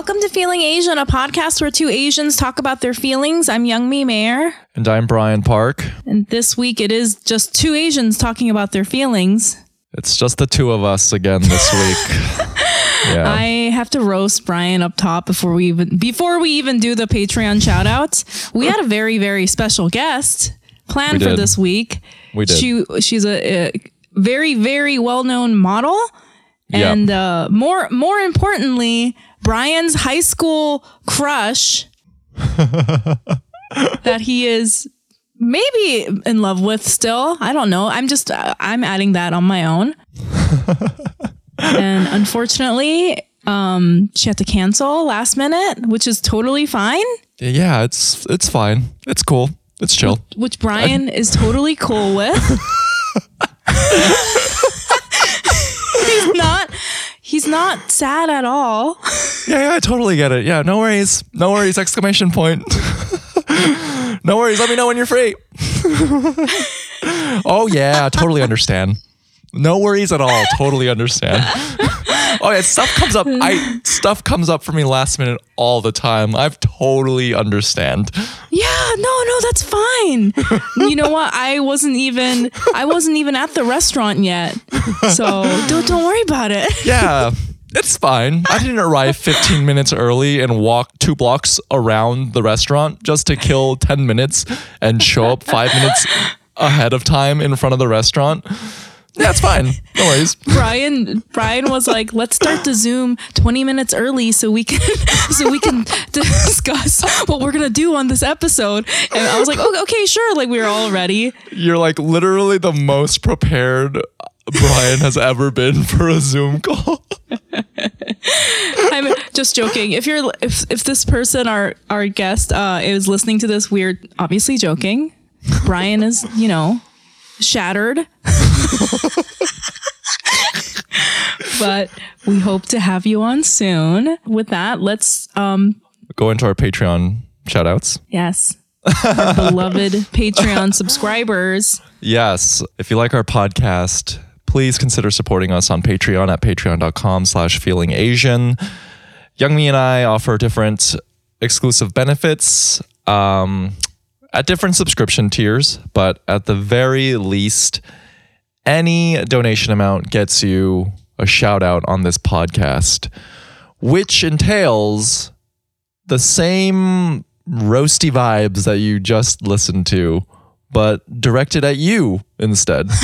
Welcome to Feeling Asian, a podcast where two Asians talk about their feelings. I'm Young Mi Mayer, And I'm Brian Park. and this week it is just two Asians talking about their feelings. It's just the two of us again this week. yeah. I have to roast Brian up top before we even before we even do the Patreon shout outs. We had a very very special guest planned for this week. We did. She she's a, a very very well known model, Yeah. and uh, more more importantly, Brian's high school crush that he is maybe in love with still. I don't know. I'm just uh, I'm adding that on my own. and unfortunately, um, she had to cancel last minute, which is totally fine. yeah, it's it's fine. It's cool. It's chill. Which Brian is totally cool with. he's not. He's not sad at all. Yeah, yeah, I totally get it. Yeah, no worries. No worries, exclamation point. no worries. Let me know when you're free. oh yeah, totally understand. No worries at all. Totally understand. oh yeah, stuff comes up. I stuff comes up for me last minute all the time. I've totally understand. Yeah, no, no, that's fine. you know what? I wasn't even. I wasn't even at the restaurant yet, so don't don't worry about it. Yeah, it's fine. I didn't arrive 15 minutes early and walk two blocks around the restaurant just to kill 10 minutes and show up five minutes ahead of time in front of the restaurant. Yeah, it's fine. No worries. Brian Brian was like, "Let's start the Zoom 20 minutes early so we can so we can discuss what we're gonna do on this episode." And I was like, "Oh, okay, sure." Like we were all ready. You're like literally the most prepared Brian has ever been for a Zoom call. I'm just joking. If you're if if this person our our guest uh is listening to this, we're obviously joking. Brian is, you know, shattered. But we hope to have you on soon. With that, let's um Go into our Patreon shout outs. yes. Our beloved Patreon subscribers. Yes. If you like our podcast, please consider supporting us on Patreon at patreon.com slash feeling Asian. Young Mi and I offer different exclusive benefits um, at different subscription tiers, but at the very least, any donation amount gets you a shout out on this podcast, which entails the same roasty vibes that you just listened to, but directed at you instead.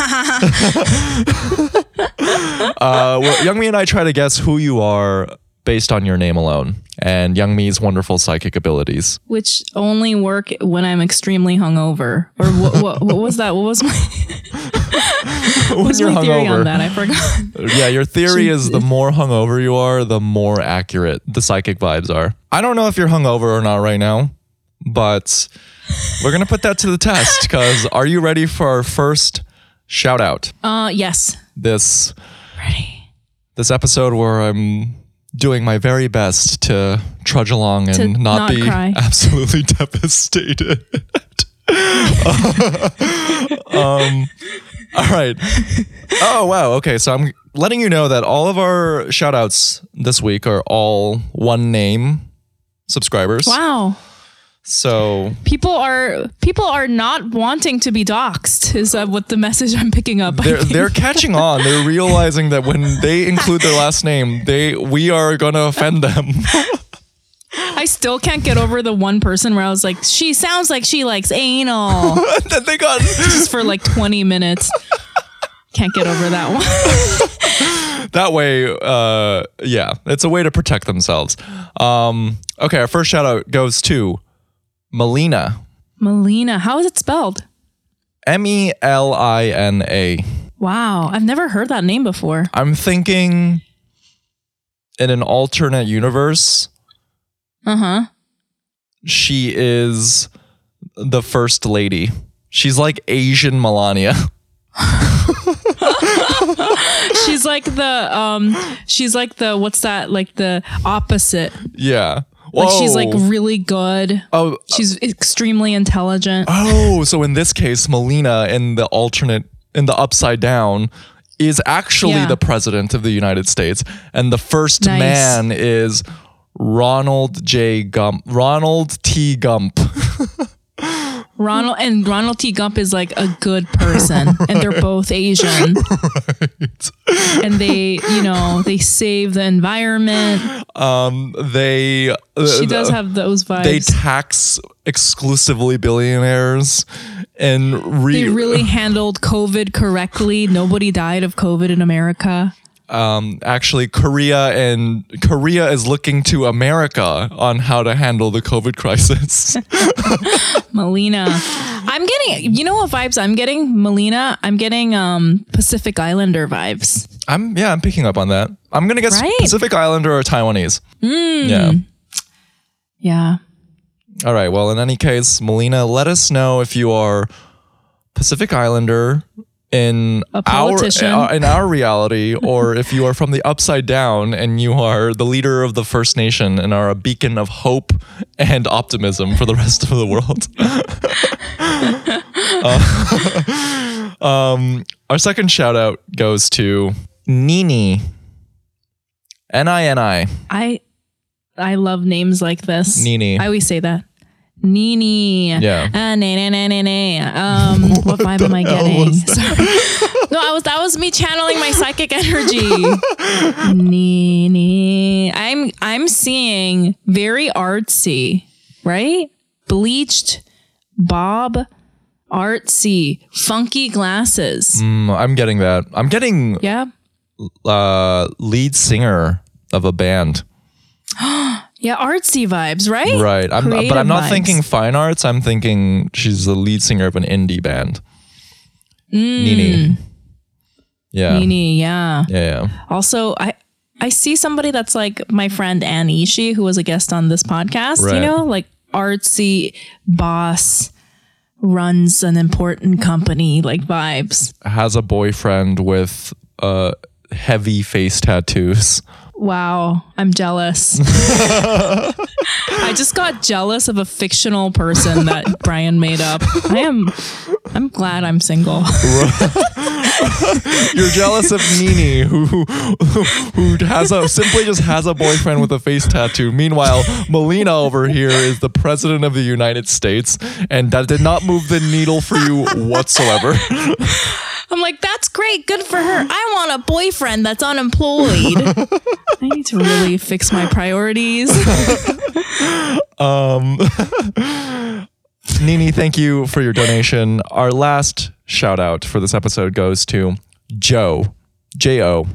uh, well, Young Mi and I try to guess who you are based on your name alone and Young Mi's wonderful psychic abilities. which only work when I'm extremely hungover. Or what, what, what was that? What was my, what was my theory on hungover. that? I forgot. Yeah, your theory is the more hungover you are, the more accurate the psychic vibes are. I don't know if you're hungover or not right now, but we're going to put that to the test because are you ready for our first shout out? Uh, yes. This Ready. this episode where I'm doing my very best to trudge along and not, not be cry. absolutely devastated. um, all right. Oh, wow. Okay. So I'm letting you know that all of our shout outs this week are all one name subscribers. Wow. So People are people are not wanting to be doxxed. Is that what the message I'm picking up? They're they're catching on. They're realizing that when they include their last name, they we are gonna offend them. I still can't get over the one person where I was like, she sounds like she likes anal, that they got just for like 20 minutes. Can't get over that one. that way uh yeah it's a way to protect themselves um okay our first shout out goes to melina Melina, how is it spelled? E m-e-l-i-n-a Wow, I've never heard that name before. i'm thinking in an alternate universe Uh huh. she is the first lady she's like asian melania She's like the um she's like the what's that? Like the opposite. yeah Like she's like really good. oh uh, She's extremely intelligent. Oh, so in this case, Melina in the alternate, in the upside down, is actually Yeah. the president of the United States, and the first Nice. man is Ronald J. Gump. Ronald T. Gump. Ronald and Ronald T. Gump is like a good person, and they're both Asian, and they, you know, they save the environment. Um, they She uh, does have those vibes. they tax exclusively billionaires and re- they really handled COVID correctly. Nobody died of COVID in America. Um actually Korea and Korea is looking to America on how to handle the COVID crisis. Melina. I'm getting, you know what vibes I'm getting? Melina, I'm getting um Pacific Islander vibes. I'm yeah, I'm picking up on that. I'm gonna guess Right. Pacific Islander or Taiwanese. Yeah. Yeah. All right. Well, in any case, Melina, let us know if you are Pacific Islander in our uh, in our reality, or if you are from the upside down and you are the leader of the First Nation and are a beacon of hope and optimism for the rest of the world. Uh, um, our second shout out goes to Nini. N I N I. I I love names like this. Nini. I always say that. Nini. Yeah. Ah, nay, nay, nay, nay. Um, what vibe am I getting? No, I was that was me channeling my psychic energy. Nini. I'm I'm seeing very artsy, right? Bleached bob artsy, funky glasses. Mm, I'm getting that. I'm getting Yeah. uh, lead singer of a band. Yeah, artsy vibes, right? Right. I'm, but I'm not vibes. thinking fine arts. I'm thinking she's the lead singer of an indie band. Nini. Yeah. Mm. Nini, yeah. Yeah. Yeah. Also, I I see somebody that's like my friend Anne Ishii, who was a guest on this podcast. Right. You know, like artsy boss runs an important company, like vibes. Has a boyfriend with uh, heavy face tattoos. Wow, I'm jealous. I just got jealous of a fictional person that Brian made up. I am I'm glad I'm single. You're jealous of Nini, who who has a simply just has a boyfriend with a face tattoo. Meanwhile, Melina over here is the president of the United States, and that did not move the needle for you whatsoever. I'm like, that's great, good for her. I want a boyfriend that's unemployed. I need to really fix my priorities. Um, Nini, thank you for your donation. Our last shout out for this episode goes to Joe. J O.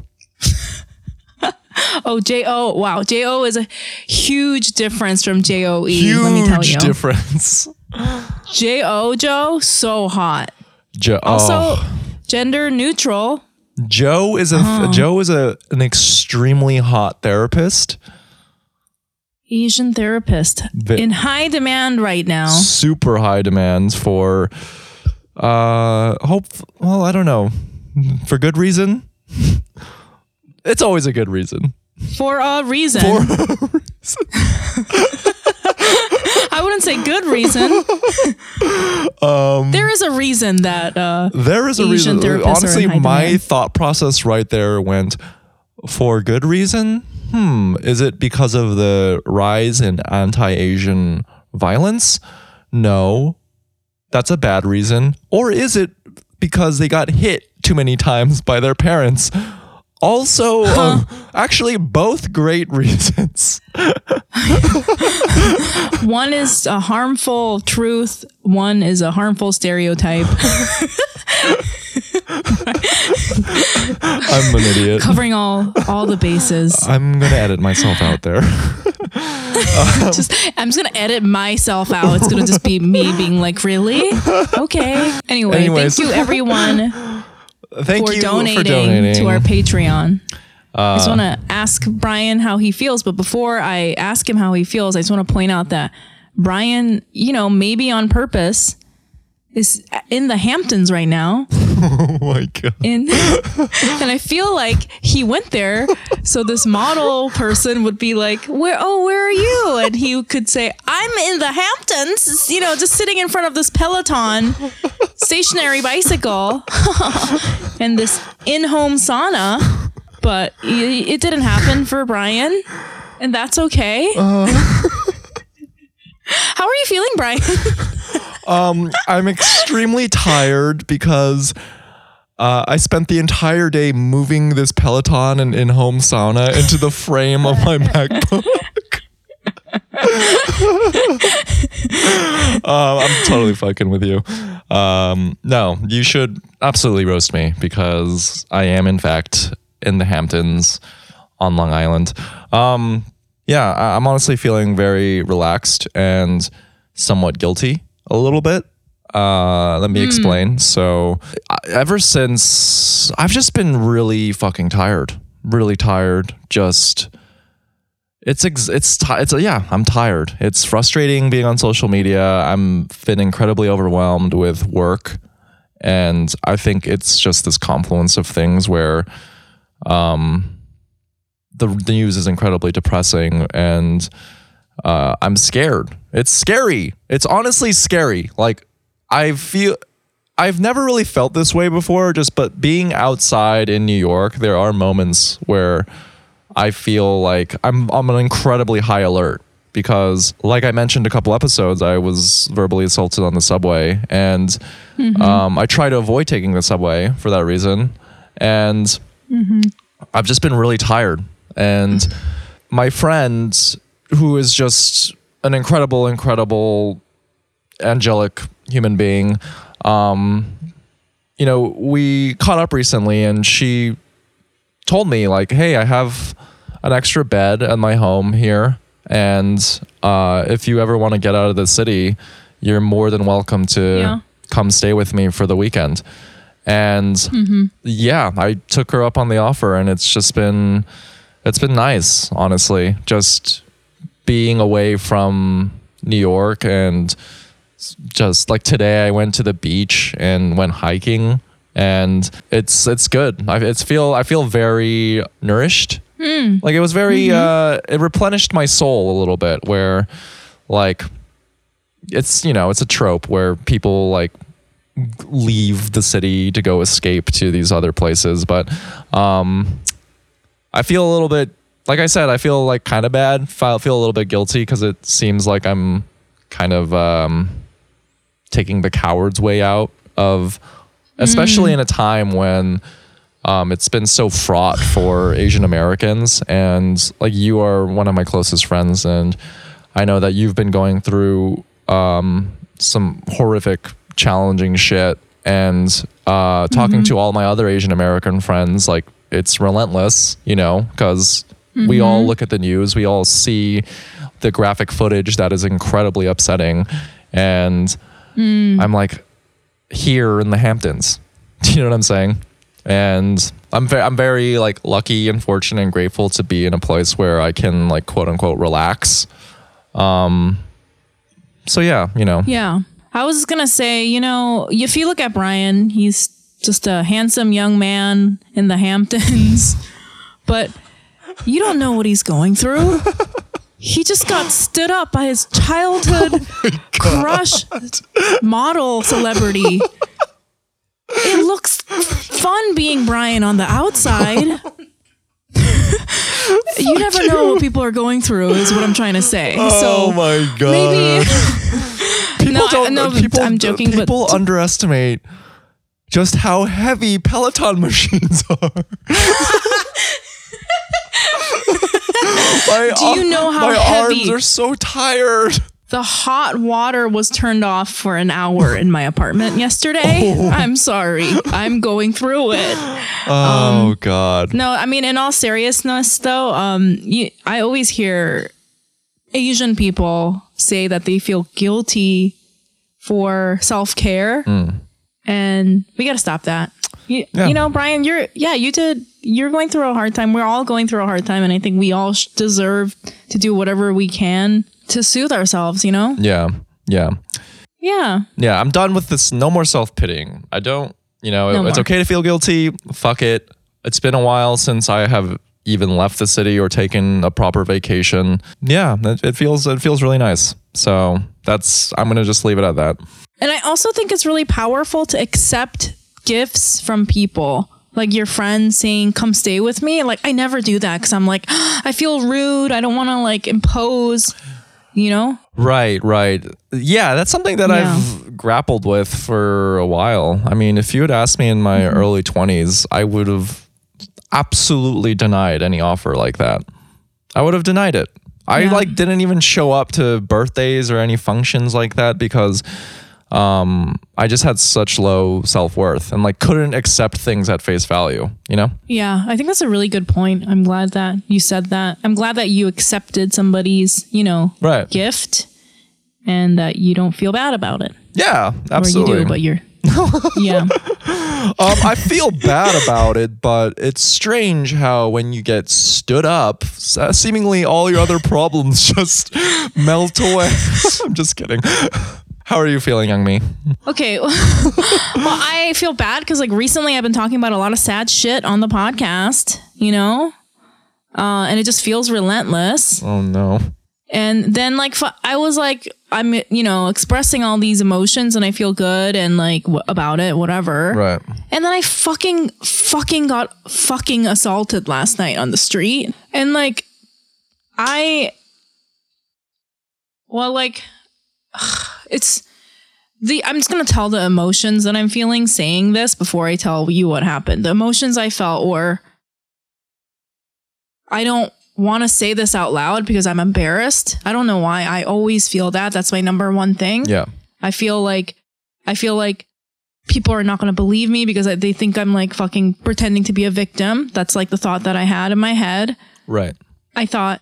Oh, J O. Wow, J O is a huge difference from J O E. Let me tell Huge you, difference. J O Joe, so hot. Jo- Also, oh. Gender neutral. Joe is a Uh-huh. Joe is a an extremely hot therapist. Asian therapist The- in high demand right now. super high demands for uh hope well i don't know for good reason it's always a good reason For a reason. I wouldn't say good reason. Um, there is a reason that uh, there is a Asian reason. honestly my demand. thought process right there went for good reason. Hmm is it because of the rise in anti-asian violence? No. That's a bad reason. Or is it because they got hit too many times by their parents also um, actually both great reasons one is a harmful truth, one is a harmful stereotype. i'm an idiot covering all all the bases. i'm gonna edit myself out there just I'm just gonna edit myself out. It's gonna just be me being like, really? Okay. Anyway, Anyways. thank you everyone thank for you donating, for donating to our Patreon. I Uh, just want to ask Brian how he feels, but before I ask him how he feels, I just want to point out that Brian, you know, maybe on purpose, is in the Hamptons right now. oh my god in and I feel like he went there so this model person would be like where oh where are you and he could say I'm in the Hamptons you know just sitting in front of this Peloton stationary bicycle and this in-home sauna but it didn't happen for Brian and that's okay. Uh. How are you feeling, Brian? Um, I'm extremely tired because uh, I spent the entire day moving this Peloton and in-home sauna into the frame of my MacBook. um, I'm totally fucking with you. Um, no, you should absolutely roast me because I am, in fact, in the Hamptons on Long Island. Um, yeah, I- I'm honestly feeling very relaxed and somewhat guilty a little bit. Uh, let me explain. So, I- ever since I've just been really fucking tired, really tired. Just it's ex- it's ti it's yeah, I'm tired. It's frustrating being on social media. I'm been incredibly overwhelmed with work, and I think it's just this confluence of things where, um, the news is incredibly depressing, and uh, I'm scared. It's scary. It's honestly scary. Like I feel. I've never really felt this way before, just but being outside in New York, there are moments where I feel like I'm I'm an incredibly high alert because like I mentioned a couple episodes, I was verbally assaulted on the subway and um, I try to avoid taking the subway for that reason. And I've just been really tired. And my friend, who is just an incredible, incredible angelic human being, um, you know, we caught up recently and she told me like, "Hey, I have an extra bed at my home here, and uh, if you ever want to get out of the city, you're more than welcome to Yeah. come stay with me for the weekend." And yeah, I took her up on the offer, and it's just been it's been nice, honestly, just being away from New York and just like today I went to the beach and went hiking and it's it's good. I it's feel I feel very nourished. Like it was very uh it replenished my soul a little bit where like it's you know, it's a trope where people like leave the city to go escape to these other places, but um I feel a little bit like I said, I feel like kind of bad. I feel a little bit guilty because it seems like I'm kind of um, taking the coward's way out of, especially in a time when um, it's been so fraught for Asian Americans. And like you are one of my closest friends, and I know that you've been going through um, some horrific, challenging shit. And uh, talking to all my other Asian American friends, like it's relentless, you know, because we all look at the news, we all see the graphic footage that is incredibly upsetting. And I'm like, here in the Hamptons. Do you know what I'm saying? And I'm very, I'm very like lucky and fortunate and grateful to be in a place where I can like quote unquote relax. Um, so yeah, you know, Yeah. I was gonna say, you know, if you look at Brian, he's just a handsome young man in the Hamptons, but you don't know what he's going through. He just got stood up by his childhood oh crush model celebrity. It looks fun being Brian on the outside. you never know what people are going through, is what I'm trying to say. oh so my god, maybe people No, don't. no, people, I'm joking, but- People underestimate just how heavy Peloton machines are. My Do you know how my heavy- arms are so tired? The hot water was turned off for an hour in my apartment yesterday. Oh. I'm sorry. I'm going through it. Oh god. No, I mean, in all seriousness, though, um, you, I always hear Asian people say that they feel guilty for self care, and we got to stop that. You, Yeah. you know, Brian, you're yeah, you did. You're going through a hard time. We're all going through a hard time, and I think we all sh- deserve to do whatever we can to soothe ourselves. You know? Yeah. Yeah. Yeah. Yeah, I'm done with this. No more self pitying. I don't, you know, No it's okay to feel guilty. Fuck it. It's been a while since I have even left the city or taken a proper vacation. Yeah, it, it feels it feels really nice. So that's I'm gonna just leave it at that. And I also think it's really powerful to accept gifts from people like your friend saying come stay with me like i never do that because i'm like i feel rude i don't want to like impose you know Right, right. Yeah, that's something that Yeah. I've grappled with for a while. I mean, if you had asked me in my Mm-hmm. early 20s, I would have absolutely denied any offer like that. I would have denied it. I Yeah. like didn't even show up to birthdays or any functions like that because um I just had such low self-worth and like couldn't accept things at face value, you know? yeah i think that's a really good point i'm glad that you said that i'm glad that you accepted somebody's you know Right. gift and that you don't feel bad about it Yeah, or absolutely. you do but you're yeah Um, I feel bad about it, but it's strange how when you get stood up, uh, seemingly all your other problems just melt away. I'm just kidding. How are you feeling, Young Mi? Okay. well, I feel bad because like recently I've been talking about a lot of sad shit on the podcast, you know? Uh, and it just feels relentless. Oh no. And then like fu- I was like I'm you know expressing all these emotions and I feel good and like w- about it whatever. Right. And then I fucking fucking got fucking assaulted last night on the street. And like I well like it's the I'm just going to tell the emotions that I'm feeling saying this before I tell you what happened. The emotions I felt were I don't want to say this out loud because I'm embarrassed. I don't know why. I always feel that. That's my number one thing. Yeah. I feel like I feel like people are not going to believe me because I- they think I'm like fucking pretending to be a victim. That's like the thought that I had in my head. Right. I thought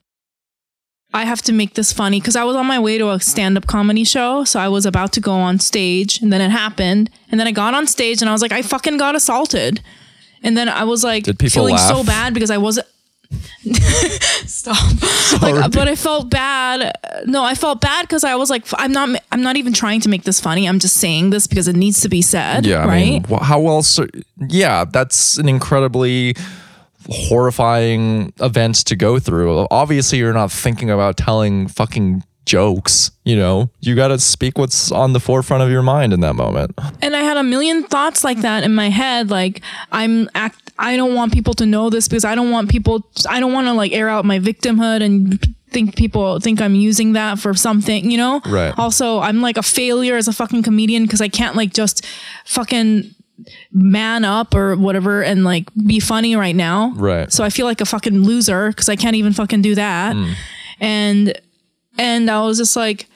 I have to make this funny because I was on my way to a stand-up comedy show, so I was about to go on stage and then it happened and then I got on stage and I was like I fucking got assaulted. And then I was like Did people feeling so bad because I wasn't Stop. Like, but I felt bad. No, I felt bad because I was like, I'm not. I'm not even trying to make this funny. I'm just saying this because it needs to be said. Yeah. I right. mean, how else? are- yeah, that's an incredibly horrifying events to go through. Obviously, you're not thinking about telling fucking jokes. You know, you got to speak what's on the forefront of your mind in that moment. and I had a million thoughts like that in my head. Like I'm act. I don't want people to know this because I don't want people. I don't want to like air out my victimhood and think people think I'm using that for something. You know. Right. Also, I'm like a failure as a fucking comedian because I can't like just fucking man up or whatever and like be funny right now. Right. So I feel like a fucking loser because I can't even fucking do that. And and I was just like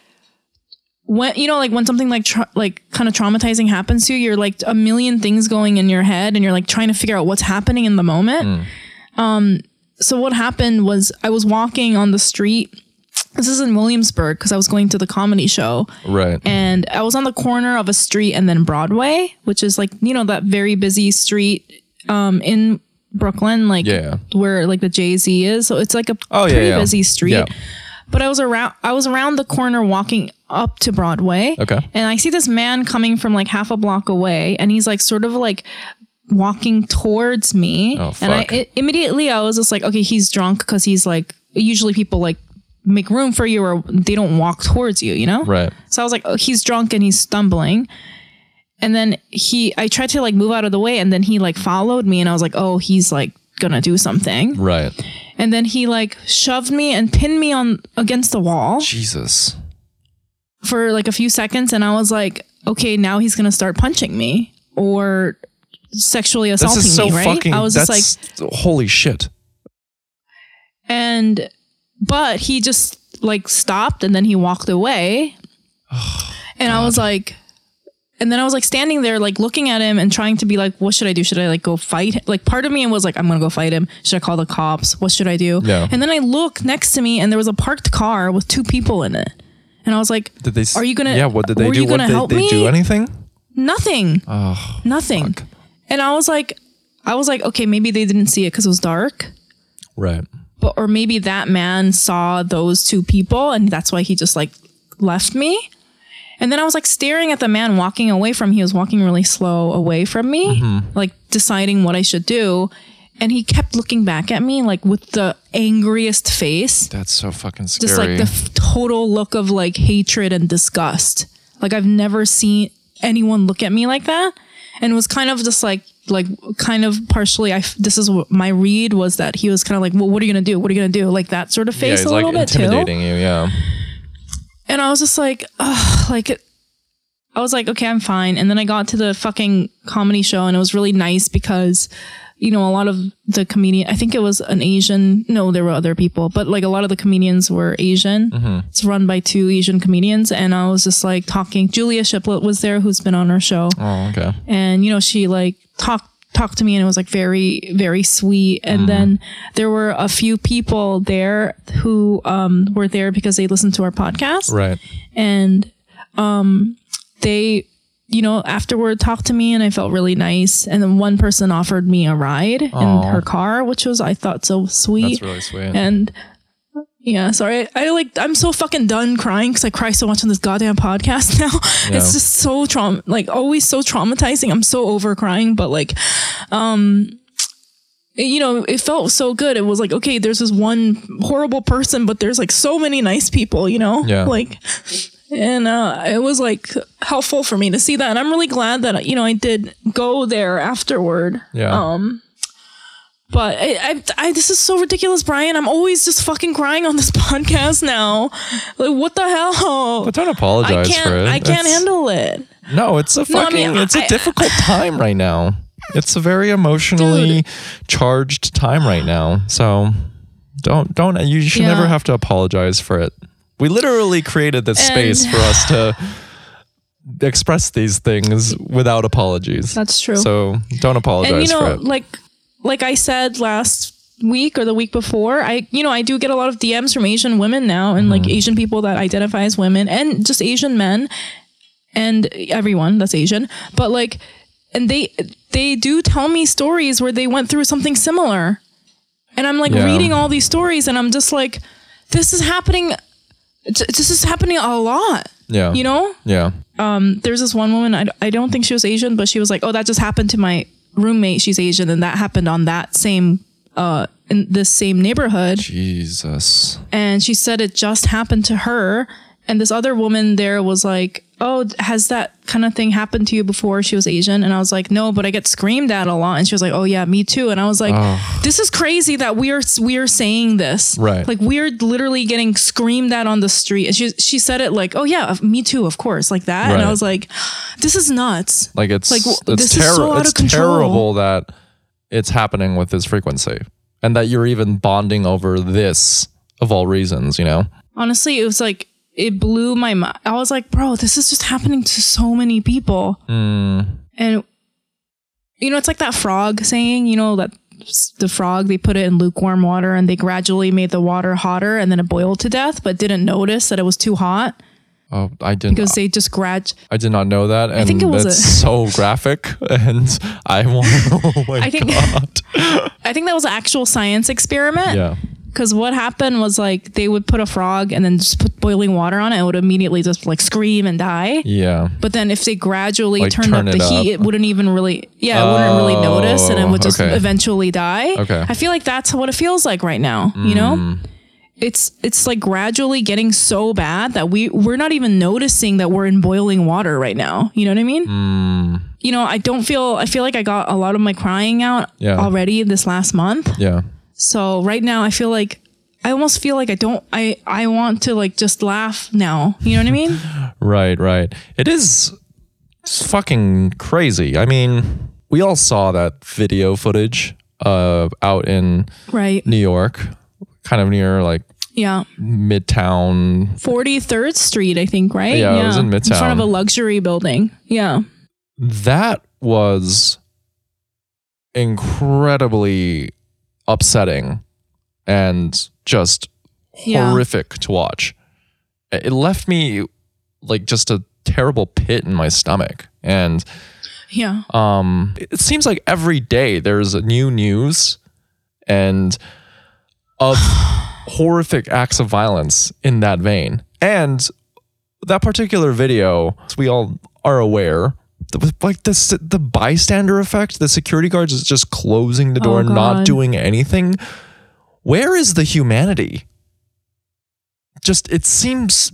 when you know like when something like tra- like kind of traumatizing happens to you you're like a million things going in your head and you're like trying to figure out what's happening in the moment um so what happened was i was walking on the street this is in williamsburg because i was going to the comedy show Right. and i was on the corner of a street and then broadway which is like you know that very busy street um in brooklyn like Yeah. where like the jay-z is so it's like a Oh, pretty yeah. busy street Yeah. but I was around I was around the corner walking up to Broadway. Okay. And I see this man coming from like half a block away and he's like sort of like walking towards me. Oh, and I fuck. i- immediately I was just like, okay, he's drunk cuz he's like usually people like make room for you or they don't walk towards you, you know? Right. So I was like, oh, he's drunk and he's stumbling. And then he, I tried to like move out of the way and then he like followed me and I was like, oh, he's like gonna do something. Right. And then he like shoved me and pinned me on against the wall Jesus. for like a few seconds. And I was like, okay, now he's gonna start punching me or sexually This assaulting is so me, right? fucking. I was just like, that's holy shit. and but he just like stopped and then he walked away oh, and i was like and then i was like standing there like looking at him and trying to be like what should i do should i like go fight like part of me was like i'm gonna go fight him should i call the cops what should i do Yeah. and then i look next to me and there was a parked car with two people in it and i was like Did they? Are you gonna- Yeah. What did they do? you What gonna did help they me? do? Anything? nothing Oh. nothing and i was like i was like okay maybe they didn't see it because it was dark Right. But or maybe that man saw those two people and that's why he just like left me. And then i was like staring at the man walking away from he was walking really slow away from me mm-hmm. like deciding what i should do. And he kept looking back at me like with the angriest face. That's so fucking scary. just like the f- total look of like hatred and disgust. Like i've never seen anyone look at me like that. And was kind of just like like kind of partially I f- this is what my read was that he was kind of like well what are you gonna do what are you gonna do like that sort of yeah, face he's a like little bit too intimidating you. Yeah. and I was just like Ugh, like I was like okay I'm fine and then I got to the fucking comedy show and it was really nice because you know a lot of the comedian I think it was an Asian no there were other people but like a lot of the comedians were Asian. It's run by two Asian comedians and I was just like talking. Julia Shiplett was there who's been on our show. Oh, okay. and you know she like talked talked to me and it was like very very sweet. And then there were a few people there who um were there because they listened to our podcast. Right. and um they you know afterward talked to me and I felt really nice and then one person offered me a ride Aw. in her car which was I thought so sweet That's really sweet. and yeah, sorry. I, I like I'm so fucking done crying because I cry so much on this goddamn podcast now. Yeah. It's just so traum like always so traumatizing. I'm so over crying, but like um you know, it felt so good. It was like, okay, there's this one horrible person, but there's like so many nice people, you know? Yeah. Like and uh it was like helpful for me to see that. And I'm really glad that you know I did go there afterward. yeah. Um, but I, I, I, this is so ridiculous, Brian. I'm always just fucking crying on this podcast now. Like, what the hell? but don't I apologize can't. for it. I can't It's- handle it. No, it's a No, I fucking. mean, it's a I- difficult time right now. It's a very emotionally charged time right now. So don't don't. You should Yeah. never have to apologize for it. We literally created this And- space for us to express these things without apologies. That's true. So don't apologize and you for know, it. like, like I said last week or the week before, I, you know, I do get a lot of DMs from Asian women now, and Mm-hmm. like Asian people that identify as women, and just Asian men, and everyone that's Asian. But like, and they they do tell me stories where they went through something similar, and I'm like Yeah. reading all these stories, and I'm just like, this is happening. This is happening a lot. yeah. You know, Yeah. um, there's this one woman I, I don't think she was asian but she was like oh that just happened to my roommate she's asian and that happened on that same uh in this same neighborhood Jesus. and she said it just happened to her and this other woman there was like oh has that kind of thing happened to you before she was asian and i was like no but i get screamed at a lot and she was like oh yeah me too and i was like oh. this is crazy that we are we are saying this Right. like we're literally getting screamed at on the street and she she said it like oh yeah me too of course like that and i was like this is nuts Like it's Like, it's this is so out of it's control. terrible that it's happening with this frequency, and that you're even bonding over this of all reasons. You know. honestly it was like it blew my mind i was like bro this is just happening to so many people Mm, and you know it's like that frog saying you know that the frog they put it in lukewarm water and they gradually made the water hotter and then it boiled to death but didn't notice that it was too hot oh, I didn't. because they just grad I did not know that, and think it was a- so graphic, and I want. Oh my I think- god! i think that was an actual science experiment yeah. Because what happened was like they would put a frog and then just put boiling water on it it would immediately just like scream and die Yeah. But then if they gradually Like, turned turn up it the heat, it wouldn't even really, yeah, it wouldn't really notice and it would just Oh, okay. eventually die. Okay. I feel like that's what it feels like right now, you know? Mm. It's it's like gradually getting so bad that we we're not even noticing that we're in boiling water right now. You know what I mean? Mm, You know, I don't feel I feel like I got a lot of my crying out Yeah. already this last month. yeah. So right now I feel like I almost feel like I don't I I want to like just laugh now. You know what I mean? Right, right. It is it's fucking crazy. I mean, we all saw that video footage uh, out in right. New York, kind of near like Yeah. Midtown. 43rd Street, I think, right? Yeah, it was in In front of a luxury building. Yeah. That was incredibly upsetting and just Yeah. horrific to watch. It left me like just a terrible pit in my stomach. And Yeah. um it seems like every day there's a new news and of horrific acts of violence in that vein and that particular video we all are aware like this the bystander effect the security guards is just closing the door Oh, and not doing anything. Where is the humanity? Just it seems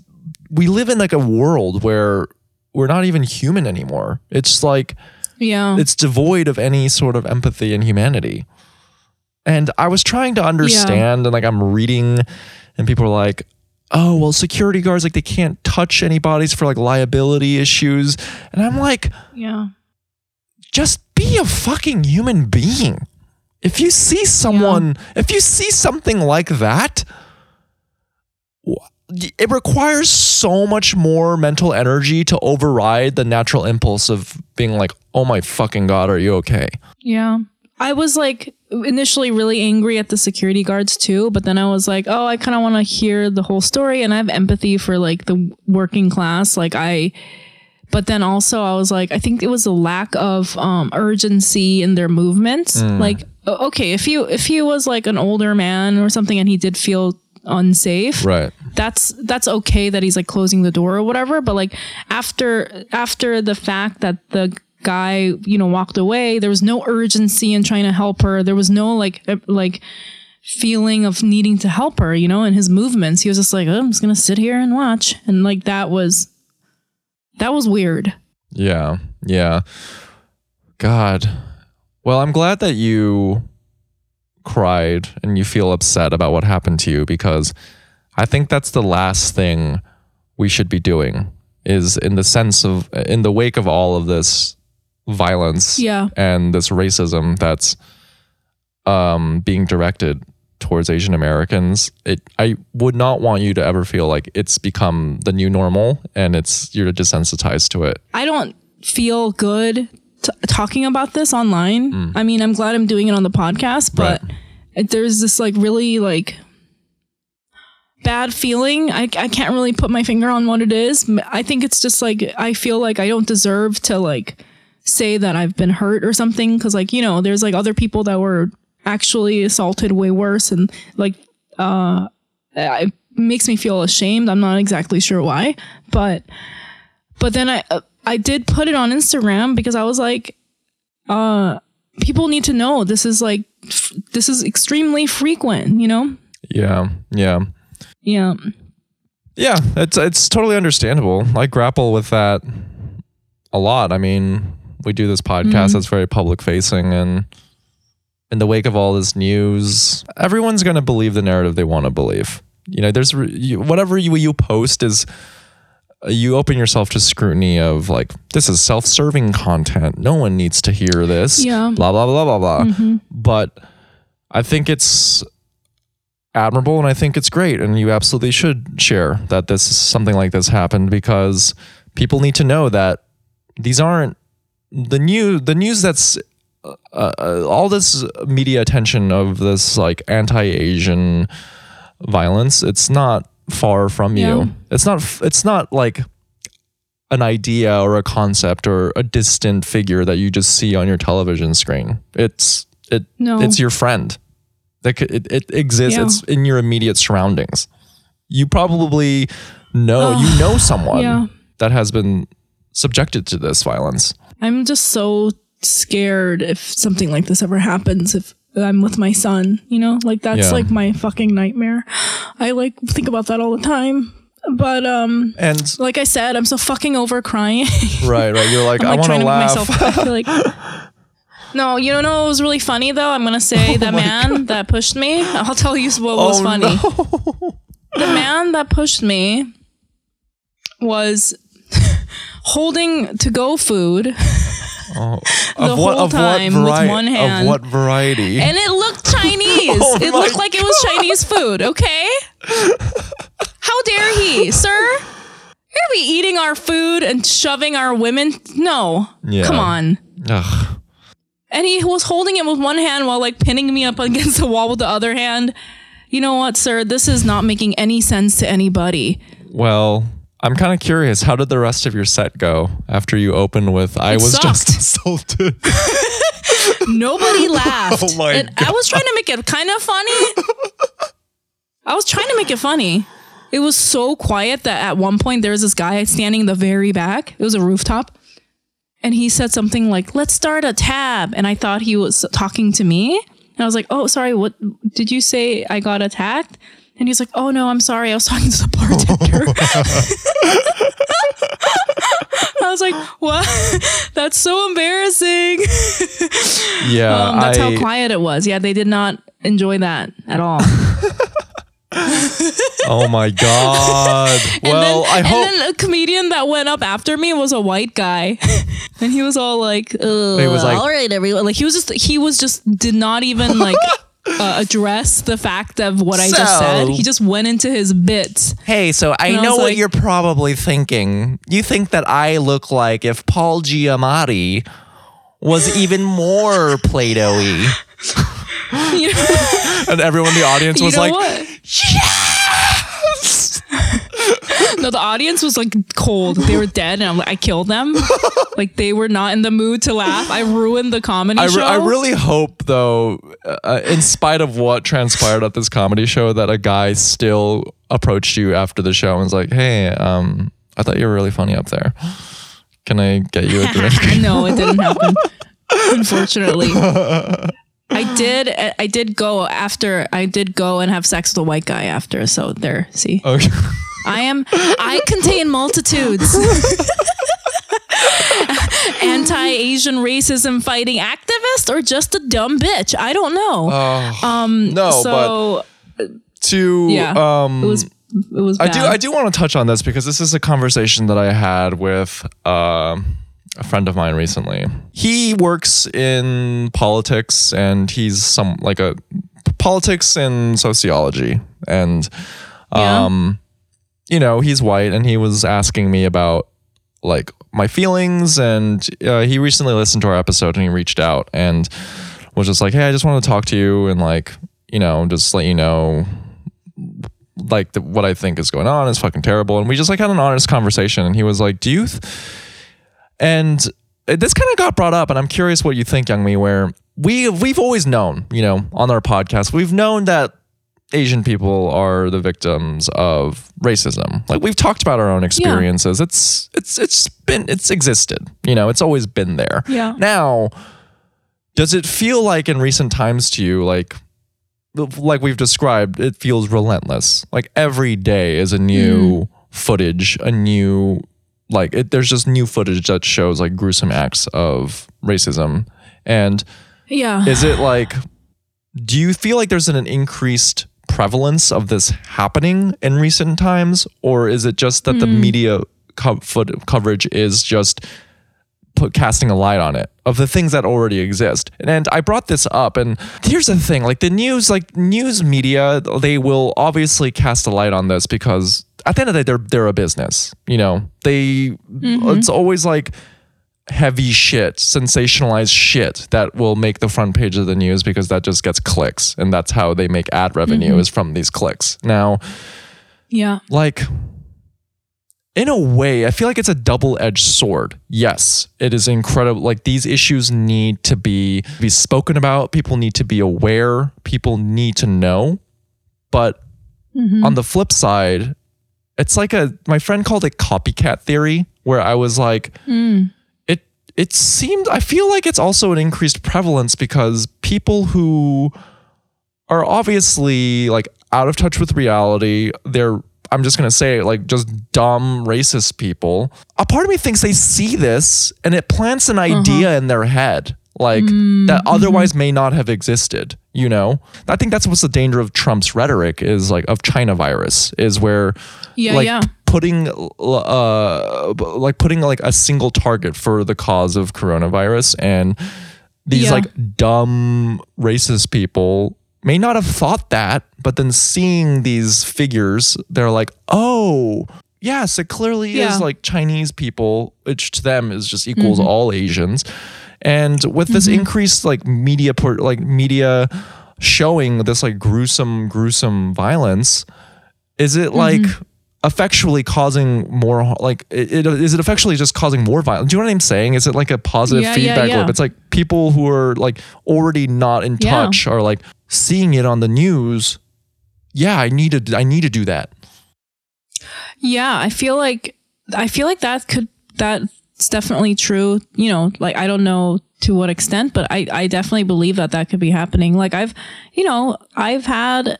we live in like a world where we're not even human anymore. It's like Yeah. it's devoid of any sort of empathy and humanity. And I was trying to understand, and like I'm reading, and people are like, "Oh, well, security guards like they can't touch any bodies for like liability issues," and I'm like, yeah. just be a fucking human being. If you see someone, if you see something like that, it requires so much more mental energy to override the natural impulse of being like, "Oh my fucking god, are you okay?" Yeah. I was like initially really angry at the security guards too, but then I was like, oh, I kind of want to hear the whole story and I have empathy for like the working class. Like I but then also I was like, I think it was a lack of um, urgency in their movements. Like, okay, if you if he was like an older man or something and he did feel unsafe, Right. that's that's okay that he's like closing the door or whatever but like after after the fact that the guy you know walked away there was no urgency in trying to help her there was no like uh, like feeling of needing to help her you know in his movements he was just like oh, i'm just gonna sit here and watch and like that was that was weird Yeah. Yeah. God. Well, I'm glad that you cried and you feel upset about what happened to you because I think that's the last thing we should be doing is in the sense of in the wake of all of this violence Yeah. and this racism that's um being directed towards Asian Americans, it I would not want you to ever feel like it's become the new normal and it's you're desensitized to it. I don't feel good t- talking about this online. I mean, I'm glad I'm doing it on the podcast, but there's this like really like bad feeling. I, I can't really put my finger on what it is. I think it's just like I feel like I don't deserve to like say that I've been hurt or something because like you know there's like other people that were actually assaulted way worse and like uh it makes me feel ashamed. I'm not exactly sure why, but but then I uh, I did put it on Instagram because I was like, uh, people need to know this is like f- this is extremely frequent. You know? Yeah. Yeah. Yeah. Yeah, it's it's totally understandable. I grapple with that a lot. I mean, we do this podcast mm-hmm. that's very public facing and in the wake of all this news, everyone's going to believe the narrative they want to believe. You know, there's you, whatever you you post is uh, you open yourself to scrutiny of like this is self-serving content. No one needs to hear this. Yeah. Blah blah blah blah blah. Mm-hmm. But I think it's admirable and I think it's great and you absolutely should share that this something like this happened because people need to know that these aren't the new the news that's uh, uh, all this media attention of this like anti-Asian violence it's not far from Yeah. you it's not it's not like an idea or a concept or a distant figure that you just see on your television screen it's it No. it's your friend that it, it exists Yeah. it's in your immediate surroundings you probably know you know someone yeah. that has been subjected to this violence I'm just so scared if something like this ever happens. If I'm with my son, you know, like that's Yeah. like my fucking nightmare. I like think about that all the time. But um, and like I said, I'm so fucking over crying. right right you're like I'm i like want trying to laugh myself I feel like No, you don't know what was really funny though? I'm gonna say the man that pushed me. I'll tell you what was Oh, funny. The man that pushed me was holding to go food Oh, The whole time with one hand. of what variety and it looked Chinese. Oh it looked like it was Chinese food, okay? How dare he, sir? You're gonna be eating our food and shoving our women? No. Yeah. Come on. Ugh. And he was holding it with one hand while like pinning me up against the wall with the other hand. You know what, sir? This is not making any sense to anybody. well i'm kind of curious how did the rest of your set go after you opened with i was just sucked. assaulted Nobody oh laughed. Oh my and I was trying to make it kind of funny. I was trying to make it funny. It was so quiet that at one point there was this guy standing in the very back. It was a rooftop. And he said something like, let's start a tab. And I thought he was talking to me. And I was like, oh, sorry, what did you say? I got attacked? And he's like, oh, no, I'm sorry. I was talking to the bartender. I was like, what? That's so embarrassing. Yeah, Um, that's I, how quiet it was. Yeah, they did not enjoy that at all. oh my god. well, and then, I and then a comedian that went up after me was a white guy, and he was all like, Ugh, was like- "All right, everyone." Like he was just he was just did not even like uh, address the fact of what I just said. He just went into his bits. Hey, so I And I know was what like- you're probably thinking. You think that I look like if Paul Giamatti was even more Play-Doh-y. You know, And everyone in the audience you was know like, what? No, the audience was like cold. They were dead, and I'm like, I killed them. like they were not in the mood to laugh. I ruined the comedy I, re- show. I really hope, though, uh, in spite of what transpired at this comedy show, that a guy still approached you after the show and was like, "Hey, um, I thought you were really funny up there. Can I get you a drink?" no, it didn't happen. Unfortunately. I did I did go after I did go and have sex with a white guy after. So there, see. okay. I am I contain multitudes. Anti-Asian racism fighting activist or just a dumb bitch? I don't know. um no, so To Yeah, um, it was it was I do I do want to touch on this because this is a conversation that I had with um, a friend of mine recently. He works in politics and he's some like a politics and sociology and Yeah. You know, he's white and he was asking me about like my feelings and uh, he recently listened to our episode and he reached out and was just like, "Hey, I just want to talk to you and like, you know, just let you know like the, what I think is going on is fucking terrible. And we just like had an honest conversation. And he was like, "Do you?" Th-? And this kind of got brought up, and I'm curious what you think, Young Mi. Where we we've always known, you know, on our podcast, we've known that Asian people are the victims of racism. Like we've talked about our own experiences. It's it's it's been it's existed. You know, it's always been there. Yeah. Now, does it feel like in recent times to you like like we've described, it feels relentless. Like every day is a new mm-hmm. footage, a new like it, there's just new footage that shows like gruesome acts of racism. And Yeah. is it like do you feel like there's an increased prevalence of this happening in recent times or is it just that the hmm. media co- foot coverage is just put casting a light on it of the things that already exist? And i brought this up and here's the thing like the news like news media they will obviously cast a light on this because at the end of the day they're they're a business you know? They mm-hmm. it's always like heavy shit, sensationalized shit that will make the front page of the news because that just gets clicks and that's how they make ad revenue mm-hmm. is from these clicks. Now, yeah. like in a way, I feel like it's a double-edged sword. Yes, it is incredible like these issues need to be be spoken about, people need to be aware, people need to know. But mm-hmm. on the flip side, it's like a my friend called it copycat theory where I was like it it seemed I feel like it's also an increased prevalence because people who are obviously like out of touch with reality, they're I'm just gonna say like just dumb racist people. A part of me thinks they see this and it plants an mm-hmm. idea in their head, like that mm-hmm. otherwise may not have existed. You know, I think that's what's the danger of Trump's rhetoric is like of China virus is where Yeah, like yeah. Putting uh like putting like a single target for the cause of coronavirus and these Yeah. like dumb racist people may not have thought that but then seeing these figures they're like oh yes it clearly Yeah. is like chinese people which to them is just Mm-hmm. equals all asians and with this increased like media por- like media showing this like gruesome gruesome violence is it like Mm-hmm. Effectually causing more like it, it is it effectually just causing more violence do you know what i'm saying is it like a positive Yeah, yeah, feedback yeah. loop it's like people who are like already not in Yeah. touch are like seeing it on the news yeah i need to i need to do that Yeah, I feel like I feel like that could that's definitely true. You know, like I don't know to what extent, but I I definitely believe that that could be happening. Like I've, you know, I've had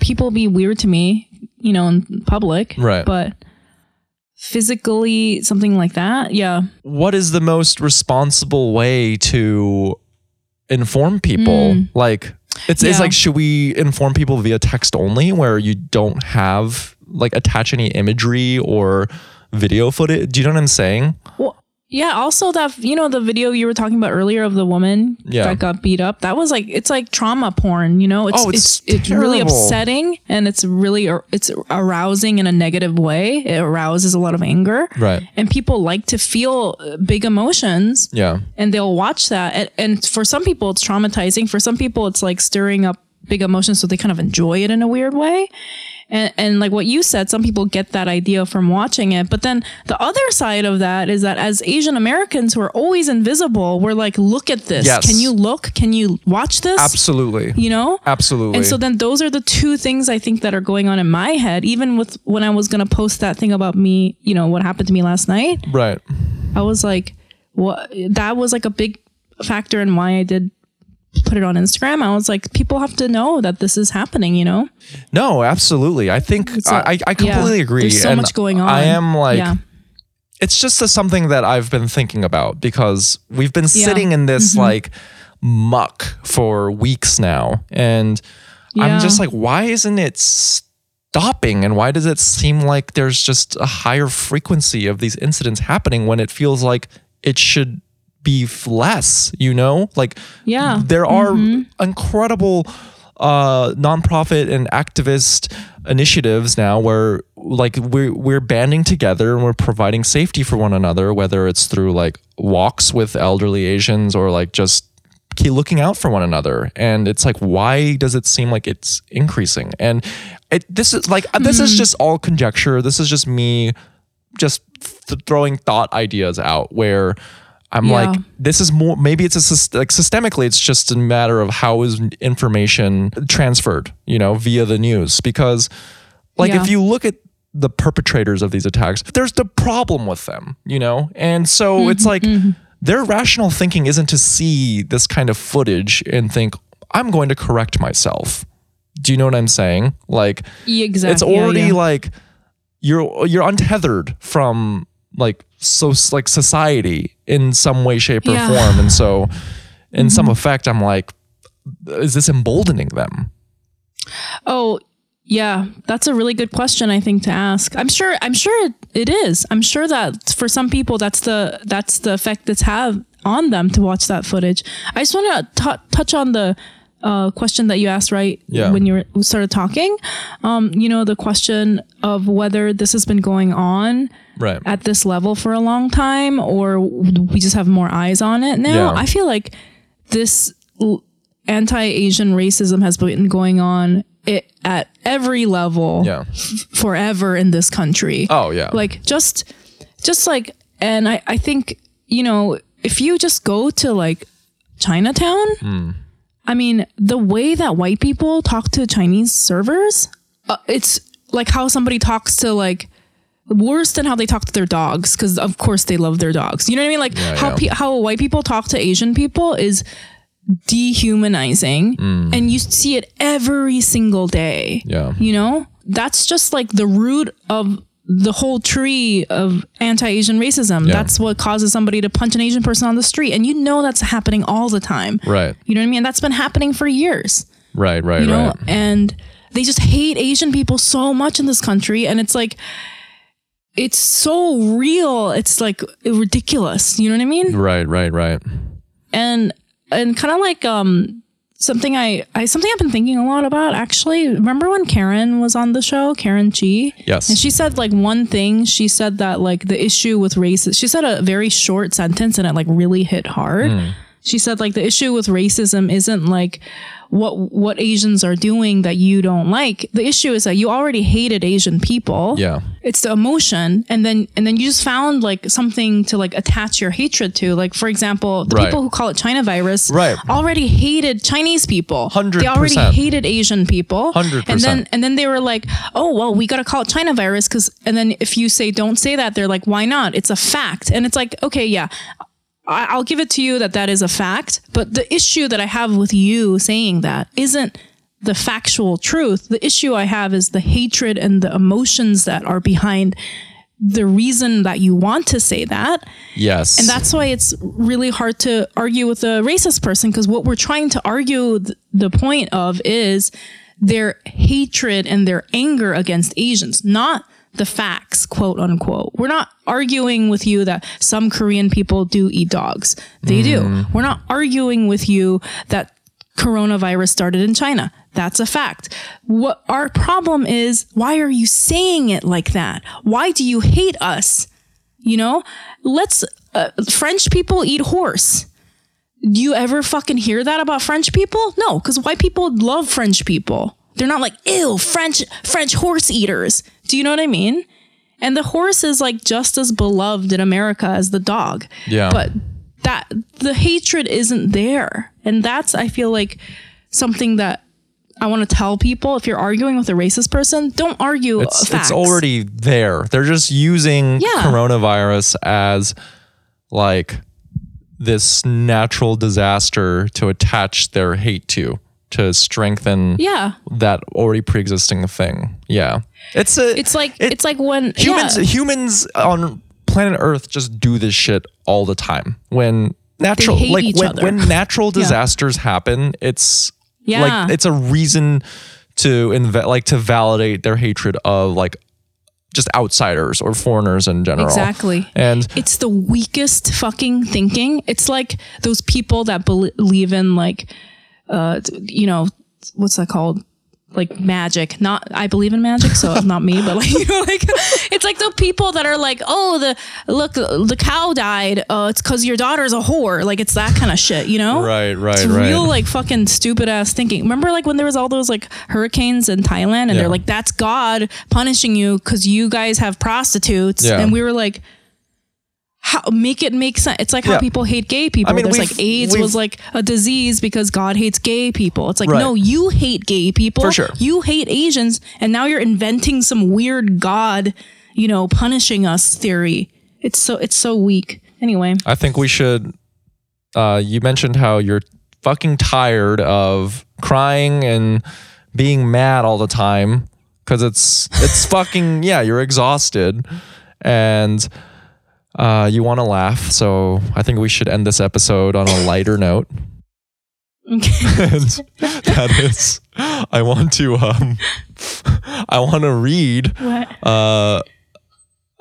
people be weird to me, you know, in public, Right. But physically something like that. Yeah. what is the most responsible way to inform people? Like it's, it's Hmm. Like should we inform people via text only where you don't have like attach any imagery or video footage? Do you know what I'm saying? Well, yeah. Also, that you know the video you were talking about earlier of the woman Yeah. that got beat up. That was like it's like trauma porn. You know, it's Oh, it's it's, really upsetting and it's really it's arousing in a negative way. It arouses a lot of anger. Right. And people like to feel uh, big emotions. Yeah. and they'll watch that and, and for some people it's traumatizing for some people it's like stirring up big emotions so they kind of enjoy it in a weird way and, and like what you said some people get that idea from watching it but then the other side of that is that as asian americans who are always invisible we're like look at this Yes. can you look can you watch this Absolutely. you know Absolutely. and so then those are the two things I think that are going on in my head. Even with when I was gonna post that thing about me, you know, what happened to me last night. right. I was like, what? That was like a big factor in why I did put it on Instagram. I was like, people have to know that this is happening, you know? No, absolutely. I think a- I, completely yeah, agree. there's so And much going on. I am like, Yeah. it's just a, something that I've been thinking about because we've been Yeah. Mm-hmm. sitting in this like muck for weeks now. And I'm just like, why isn't it stopping? And why does it seem like there's just a higher frequency of these incidents happening when it feels like it should be less, you know? Like, Yeah. there are Mm-hmm. incredible uh nonprofit and activist initiatives now where like we're we're banding together and we're providing safety for one another whether it's through like walks with elderly asians or like just keep looking out for one another and it's like why does it seem like it's increasing and it this is like this Hmm. is just all conjecture this is just me just th- throwing thought ideas out where I'm Yeah. like, this is more. Maybe it's a like systemically. It's just a matter of how is information transferred, you know, via the news. Because, like, Yeah. if you look at the perpetrators of these attacks, there's the problem with them, you know, and so Mm-hmm, it's like their rational thinking isn't to see this kind of footage and think, I'm going to correct myself. Do you know what I'm saying? Like, exactly. it's already yeah. like you're you're untethered from like so like society in some way shape or Yeah. Mm-hmm. form and so in some effect i'm like is this emboldening them Oh, yeah, that's a really good question I think to ask. I'm sure I'm sure it, it is. I'm sure that for some people that's the that's the effect that's have on them to watch that footage. I just want to touch on the uh, question that you asked right Yeah. when you were, started talking. Um, you know, the question of whether this has been going on right at this level for a long time or we just have more eyes on it now. Yeah. I feel like this l- anti-Asian racism has been going on it, at every level yeah forever in this country. oh yeah Like just just like and I I think, you know, if you just go to like Chinatown, Hmm. I mean, the way that white people talk to Chinese servers, uh, it's like how somebody talks to like worse than how they talk to their dogs because of course they love their dogs. You know what I mean? Like Yeah, how yeah. pe- how white people talk to Asian people is dehumanizing mm. and you see it every single day. Yeah. You know? That's just like the root of the whole tree of anti-Asian racism. Yeah. That's what causes somebody to punch an Asian person on the street and you know that's happening all the time. right You know what I mean? That's been happening for years right right you know right and they just hate asian people so much in this country and it's like it's so real. It's like ridiculous. You know what i mean? Right right right. And and kind of like um something I, I something i've been thinking a lot about actually. Remember when karen was on the show karen chee? Yes. And she said like one thing. She said that like the issue with racism she said a very short sentence and it like really hit hard. Hmm. She said like the issue with racism isn't like what what asians are doing that you don't like. The issue is that you already hated asian people. Yeah. It's the emotion. And then and then you just found like something to like attach your hatred to. Like for example the Right. people who call it china virus Right. already hated chinese people. 100%. they already hated asian people. 100%. and then and then they were like oh well we got to call it china virus because and then if you say don't say that they're like why not? It's a fact. And it's like okay yeah I- I'll give it to you that that is a fact, but the issue that I have with you saying that isn't the factual truth. The issue I have is the hatred and the emotions that are behind the reason that you want to say that. Yes. And that's why it's really hard to argue with a racist person because what we're trying to argue th- the point of is their hatred and their anger against Asians, not the facts, quote unquote. We're not arguing with you that some Korean people do eat dogs. They do. We're not arguing with you that coronavirus started in China. That's a fact. What our problem is, why are you saying it like that? Why do you hate us? You know, let's uh, French people eat horse. Do you ever fucking hear that about French people? No, because white people love French people. They're not like, ew, French French horse eaters. Do you know what I mean? And the horse is like just as beloved in America as the dog. Yeah. But that the hatred isn't there. And that's I feel like something that I want to tell people if you're arguing with a racist person, don't argue it's, facts. it's already there. They're just using Yeah. coronavirus as like this natural disaster to attach their hate to, to strengthen Yeah. that already pre-existing thing. Yeah. It's a It's like it- it's like when humans yeah. humans on planet Earth just do this shit all the time. When natural like when, other. when natural Yeah. disasters happen, it's Yeah. like it's a reason to inve- like to validate their hatred of like just outsiders or foreigners in general. Exactly. And it's the weakest fucking thinking. It's like those people that believe in like, uh, you know, what's that called? Like magic. Not I believe in magic, so it's not me, but like you know, like it's like the people that are like, oh, the look, the cow died. Uh, it's because your daughter's a whore. Like it's that kind of shit, you know? Right, right, It's right. real like fucking stupid ass thinking. Remember like when there was all those like hurricanes in Thailand, and Yeah. they're like, that's God punishing you because you guys have prostitutes, Yeah. and we were like how make it make sense. It's like how Yeah. people hate gay people. I mean, There's like AIDS was like a disease because God hates gay people. It's like Right. no, you hate gay people. For sure. You hate Asians, and now you're inventing some weird God, you know, punishing us theory. It's so it's so weak. Anyway, I think we should. Uh, you mentioned how you're fucking tired of crying and being mad all the time because it's it's fucking yeah. You're exhausted and uh, you want to laugh. So I think we should end this episode on a lighter note. okay. that is, I want to um, I want to read. what? Uh,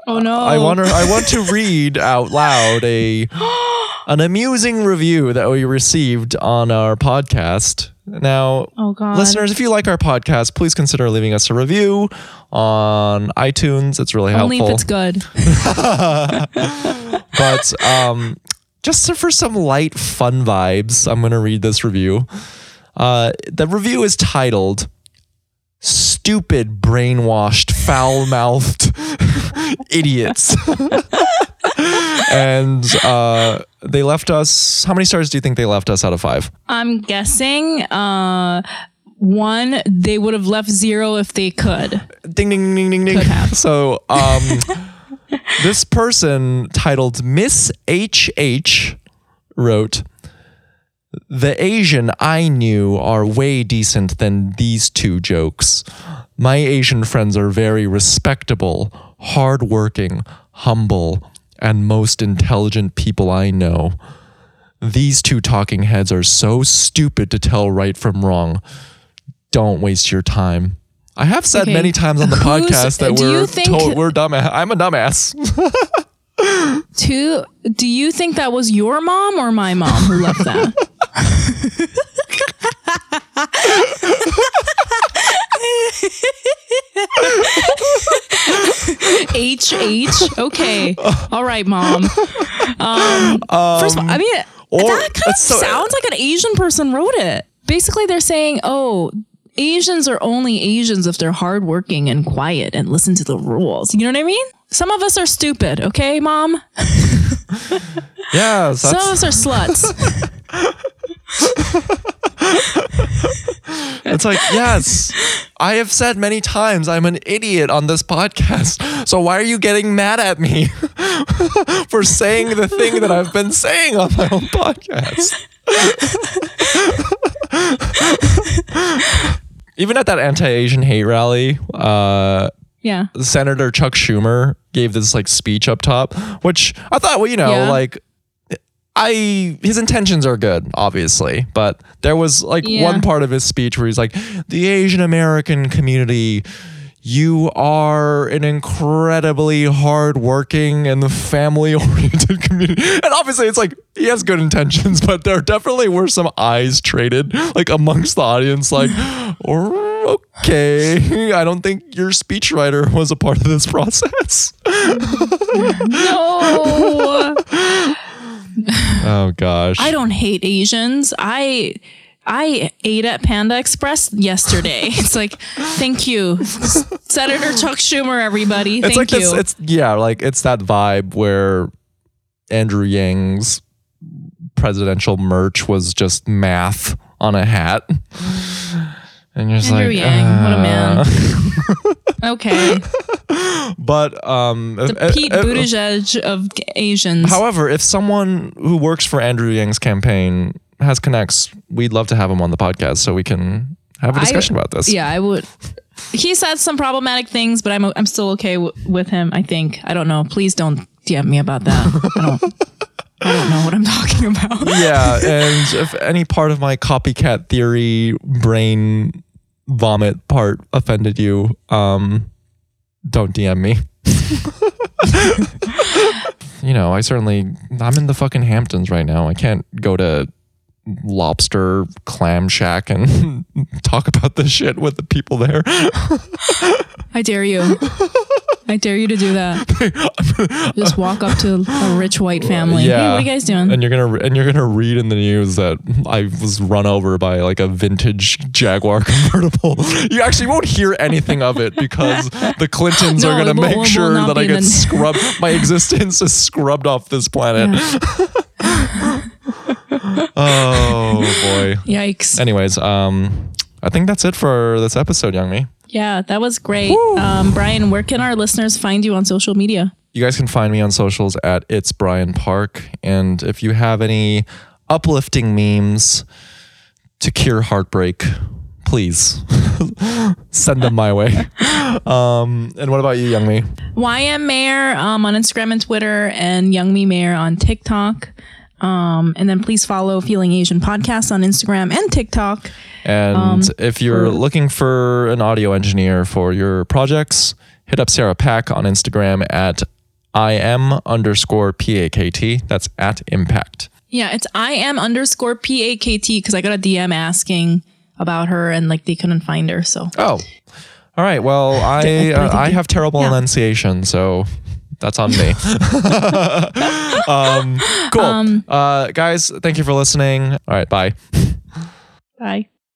Oh no! I want to I want to read out loud a an amusing review that we received on our podcast. Now, Oh listeners, if you like our podcast, please consider leaving us a review on iTunes. It's really Only if helpful. it's good. but um, just for some light, fun vibes, I'm going to read this review. Uh, the review is titled Stupid, Brainwashed, Foul Mouthed Idiots. and uh, they left us. How many stars do you think they left us out of five? I'm guessing uh one they would have left zero if they could. Ding, ding, ding, ding, ding. Could have. So, um, this person titled Miss HH wrote, The Asian I knew are way decent than these two jokes. My Asian friends are very respectable, hardworking, humble, and most intelligent people I know. These two talking heads are so stupid to tell right from wrong. Don't waste your time. I have said Okay. many times on the Who's- podcast that we're think- to- we're dumbass. I'm a dumbass. Two, do you think that was your mom or my mom who left that? H H. Okay. All right, mom. Um, first of all, I mean, or- that kind of so- sounds like an Asian person wrote it. Basically, they're saying, "Oh, Asians are only Asians if they're hardworking and quiet and listen to the rules." You know what I mean? Some of us are stupid. Okay, mom. yeah, Some of us are sluts. it's like yes. I have said many times I'm an idiot on this podcast. So why are you getting mad at me for saying the thing that I've been saying on my own podcast? Even at that anti-Asian hate rally, uh, Yeah. Senator Chuck Schumer gave this like speech up top, which I thought, well, you know, Yeah. like I his intentions are good, obviously, but there was like Yeah. one part of his speech where he's like, the Asian American community. You are an incredibly hardworking and family-oriented community, and obviously, it's like he has good intentions, but there definitely were some eyes traded, like amongst the audience, like, "Or- oh, okay, I don't think your speechwriter was a part of this process. No. Oh gosh. I don't hate Asians. I I ate at Panda Express yesterday. It's like, thank you, Senator Chuck Schumer. Everybody, it's thank like you. this it's yeah, like it's that vibe where Andrew Yang's presidential merch was just math on a hat. And you're just Andrew like Yang, what a man. uh, okay, But um the if- Pete if- Buttigieg of Asians. However, if someone who works for Andrew Yang's campaign has connects, we'd love to have him on the podcast so we can have a discussion about this. yeah, I would. He said some problematic things, but I'm I'm still okay w- with him. I think. I don't know. Please don't DM me about that. I don't. I don't know what I'm talking about. yeah, and if any part of my copycat theory brain vomit part offended you, um, don't DM me. you know, I certainly I'm in the fucking Hamptons right now. I can't go to lobster clam shack and talk about this shit with the people there. I dare you. I dare you to do that. Just walk up to a rich white family. Hey, Yeah. what are you guys doing? and you're gonna and you're gonna read in the news that I was run over by like a vintage Jaguar convertible. You actually won't hear anything of it because the Clintons No, are gonna will- make sure that I get scrubbed. My existence is scrubbed off this planet. oh boy. Yikes. Anyways, um, I think that's it for this episode, Young Mi. Yeah, that was great. Um, Brian, where can our listeners find you on social media? You guys can find me on socials at it's Brian Park. And if you have any uplifting memes to cure heartbreak, please send them my way. Um, and what about you, Young Mi? YM Mayer um, on Instagram and Twitter, and Young Mi Mayer on TikTok. Um, and then please follow Feeling Asian Podcast on Instagram and TikTok. And if you're looking for an audio engineer for your projects, hit up Sarah Pack on Instagram at im underscore p-a-k-t. That's at impact. Yeah, it's I am underscore P A K T because I got a DM asking about her and like they couldn't find her. So Oh, all right. Well, I I uh, I have terrible yeah. enunciation, so that's on me. um, cool, uh, guys. Thank you for listening. All right, bye. bye.